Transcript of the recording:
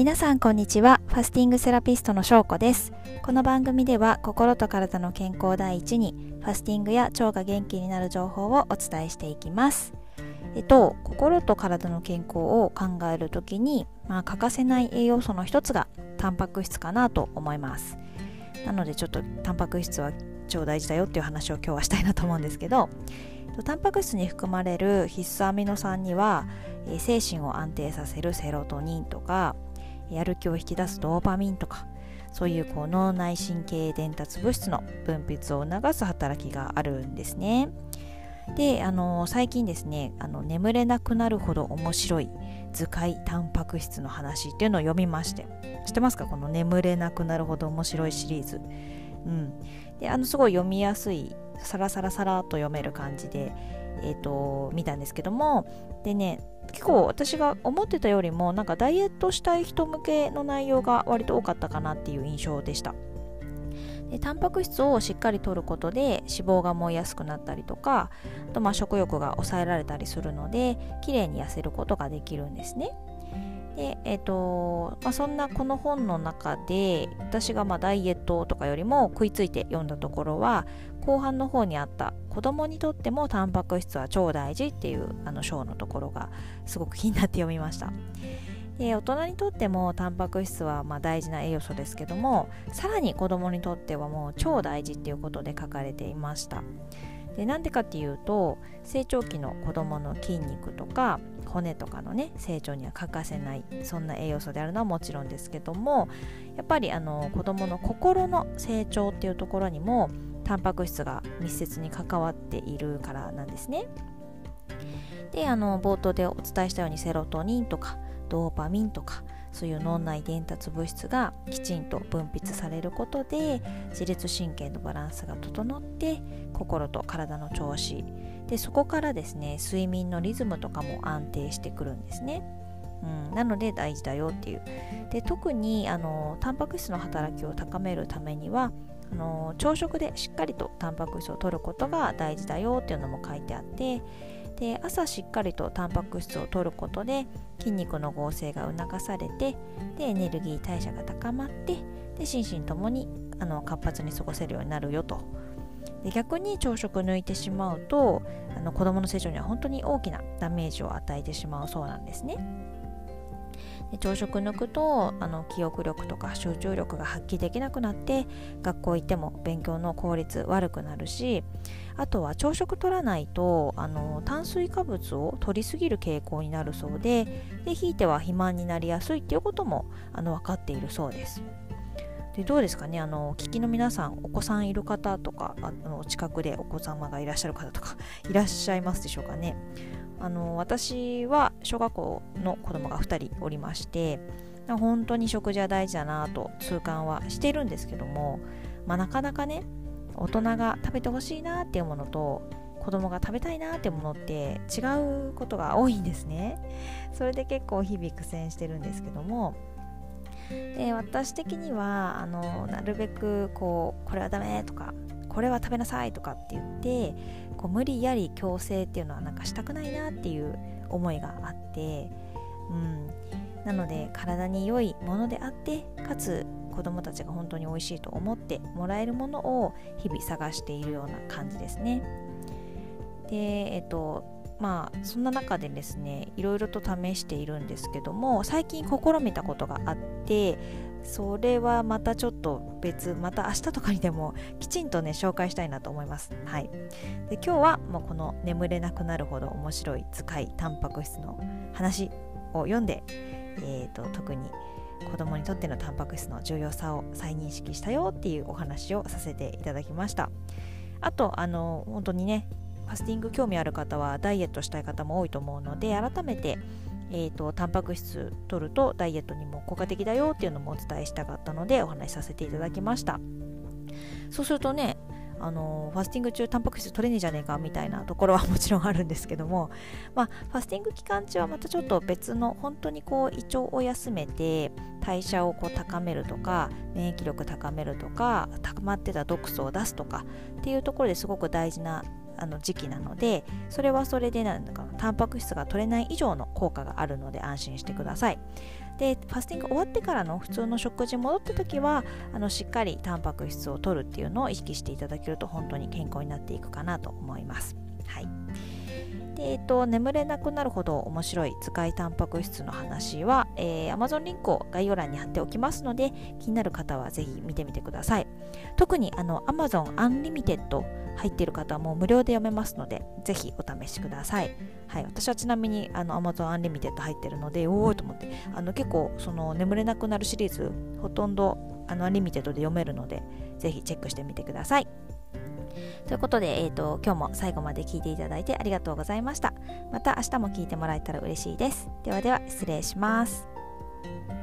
皆さんこんにちは。ファスティングセラピストのしょうこです。この番組では心と体の健康第一にファスティングや腸が元気になる情報をお伝えしていきます。えっと心と体の健康を考えるときに、まあ、欠かせない栄養素の一つがタンパク質かなと思います。なのでちょっとタンパク質は超大事だよっていう話を今日はしたいなと思うんですけどタンパク質に含まれる必須アミノ酸には、え精神を安定させるセロトニンとかやる気を引き出すドーパミンとかそういうこう脳内神経伝達物質の分泌を促す働きがあるんですね。であの最近ですねあの眠れなくなるほど面白い図解タンパク質の話っていうのを読みまして知ってますか？この眠れなくなるほど面白いシリーズ。うん、であのすごい読みやすいサラサラサラと読める感じで、えーと見たんですけどもでね結構私が思ってたよりもなんかダイエットしたい人向けの内容が割と多かったかなっていう印象でした。でタンパク質をしっかり摂ることで脂肪が燃えやすくなったりとかあとまあ食欲が抑えられたりするので綺麗に痩せることができるんですね。でえーとまあ、そんなこの本の中で私がまあダイエットとかよりも食いついて読んだところは後半の方にあった子供にとってもタンパク質は超大事っていうあの章のところがすごく気になって読みました。で大人にとってもタンパク質はまあ大事な栄養素ですけどもさらに子供にとってはもう超大事っていうことで書かれていました。でなんでかっていうと成長期の子供の筋肉とか骨とかのね成長には欠かせないそんな栄養素であるのはもちろんですけどもやっぱりあの子供の心の成長っていうところにもタンパク質が密接に関わっているからなんですね。であの冒頭でお伝えしたようにセロトニンとかドーパミンとかそういう脳内伝達物質がきちんと分泌されることで自律神経のバランスが整って心と体の調子でそこからですね睡眠のリズムとかも安定してくるんですね。うん、なので大事だよっていうで特にあのタンパク質の働きを高めるためにはあの朝食でしっかりとタンパク質を摂ることが大事だよっていうのも書いてあってで朝しっかりとタンパク質を摂ることで筋肉の合成が促されてでエネルギー代謝が高まってで心身ともにあの活発に過ごせるようになるよとで逆に朝食抜いてしまうとあの子どもの成長には本当に大きなダメージを与えてしまうそうなんですね。で朝食抜くとあの記憶力とか集中力が発揮できなくなって学校行っても勉強の効率悪くなるしあとは朝食取らないとあの炭水化物を取りすぎる傾向になるそうででひいては肥満になりやすいっていうこともあの分かっているそうです。でどうですかね？あの聞きの皆さんお子さんいる方とかあの近くでお子様がいらっしゃる方とかいらっしゃいますでしょうかね？あの私は小学校の子供が2人おりまして本当に食事は大事だなと痛感はしているんですけども、まあ、なかなかね大人が食べてほしいなっていうものと子供が食べたいなっていうものって違うことが多いんですね。それで結構日々苦戦してるんですけども。で私的にはあのなるべくこうこれはダメとかこれは食べなさいとかって言ってこう無理やり強制っていうのはなんかしたくないなっていう思いがあって、うん、なので体に良いものであってかつ子どもたちが本当に美味しいと思ってもらえるものを日々探しているような感じですね。でえっとまあそんな中でですねいろいろと試しているんですけども最近試みたことがあってそれはまたちょっと別また明日とかにでもきちんとね紹介したいなと思います。はい、で今日はもうこの眠れなくなるほど面白い使いタンパク質の話を読んで、えーと、特に子供にとってのタンパク質の重要さを再認識したよっていうお話をさせていただきました。あとあの本当にねファスティング興味ある方はダイエットしたい方も多いと思うので改めて、えーと、タンパク質取るとダイエットにも効果的だよっていうのもお伝えしたかったのでお話しさせていただきました。そうするとねあのファスティング中タンパク質取れねえじゃねえかみたいなところはもちろんあるんですけども、まあ、ファスティング期間中はまたちょっと別の本当にこう胃腸を休めて代謝をこう高めるとか免疫力高めるとか高まってた毒素を出すとかっていうところですごく大事なあの時期なのでそれはそれでなんだかタンパク質が取れない以上の効果があるので安心してください。でファスティング終わってからの普通の食事戻った時はあのしっかりタンパク質を取るっていうのを意識していただけると本当に健康になっていくかなと思います。はい。でえーと、眠れなくなるほど面白い使いタンパク質の話は、えー、Amazon リンクを概要欄に貼っておきますので気になる方はぜひ見てみてください特にあの Amazon Unlimited 入ってる方はもう無料で読めますのでぜひお試しください、はい、私はちなみにあの Amazon Unlimited 入ってるのでおおと思ってあの結構その眠れなくなるシリーズほとんどあの Unlimited で読めるのでぜひチェックしてみてくださいということで、えーと、今日も最後まで聞いていただいてありがとうございました。また明日も聞いてもらえたら嬉しいです。ではでは失礼します。Thank you.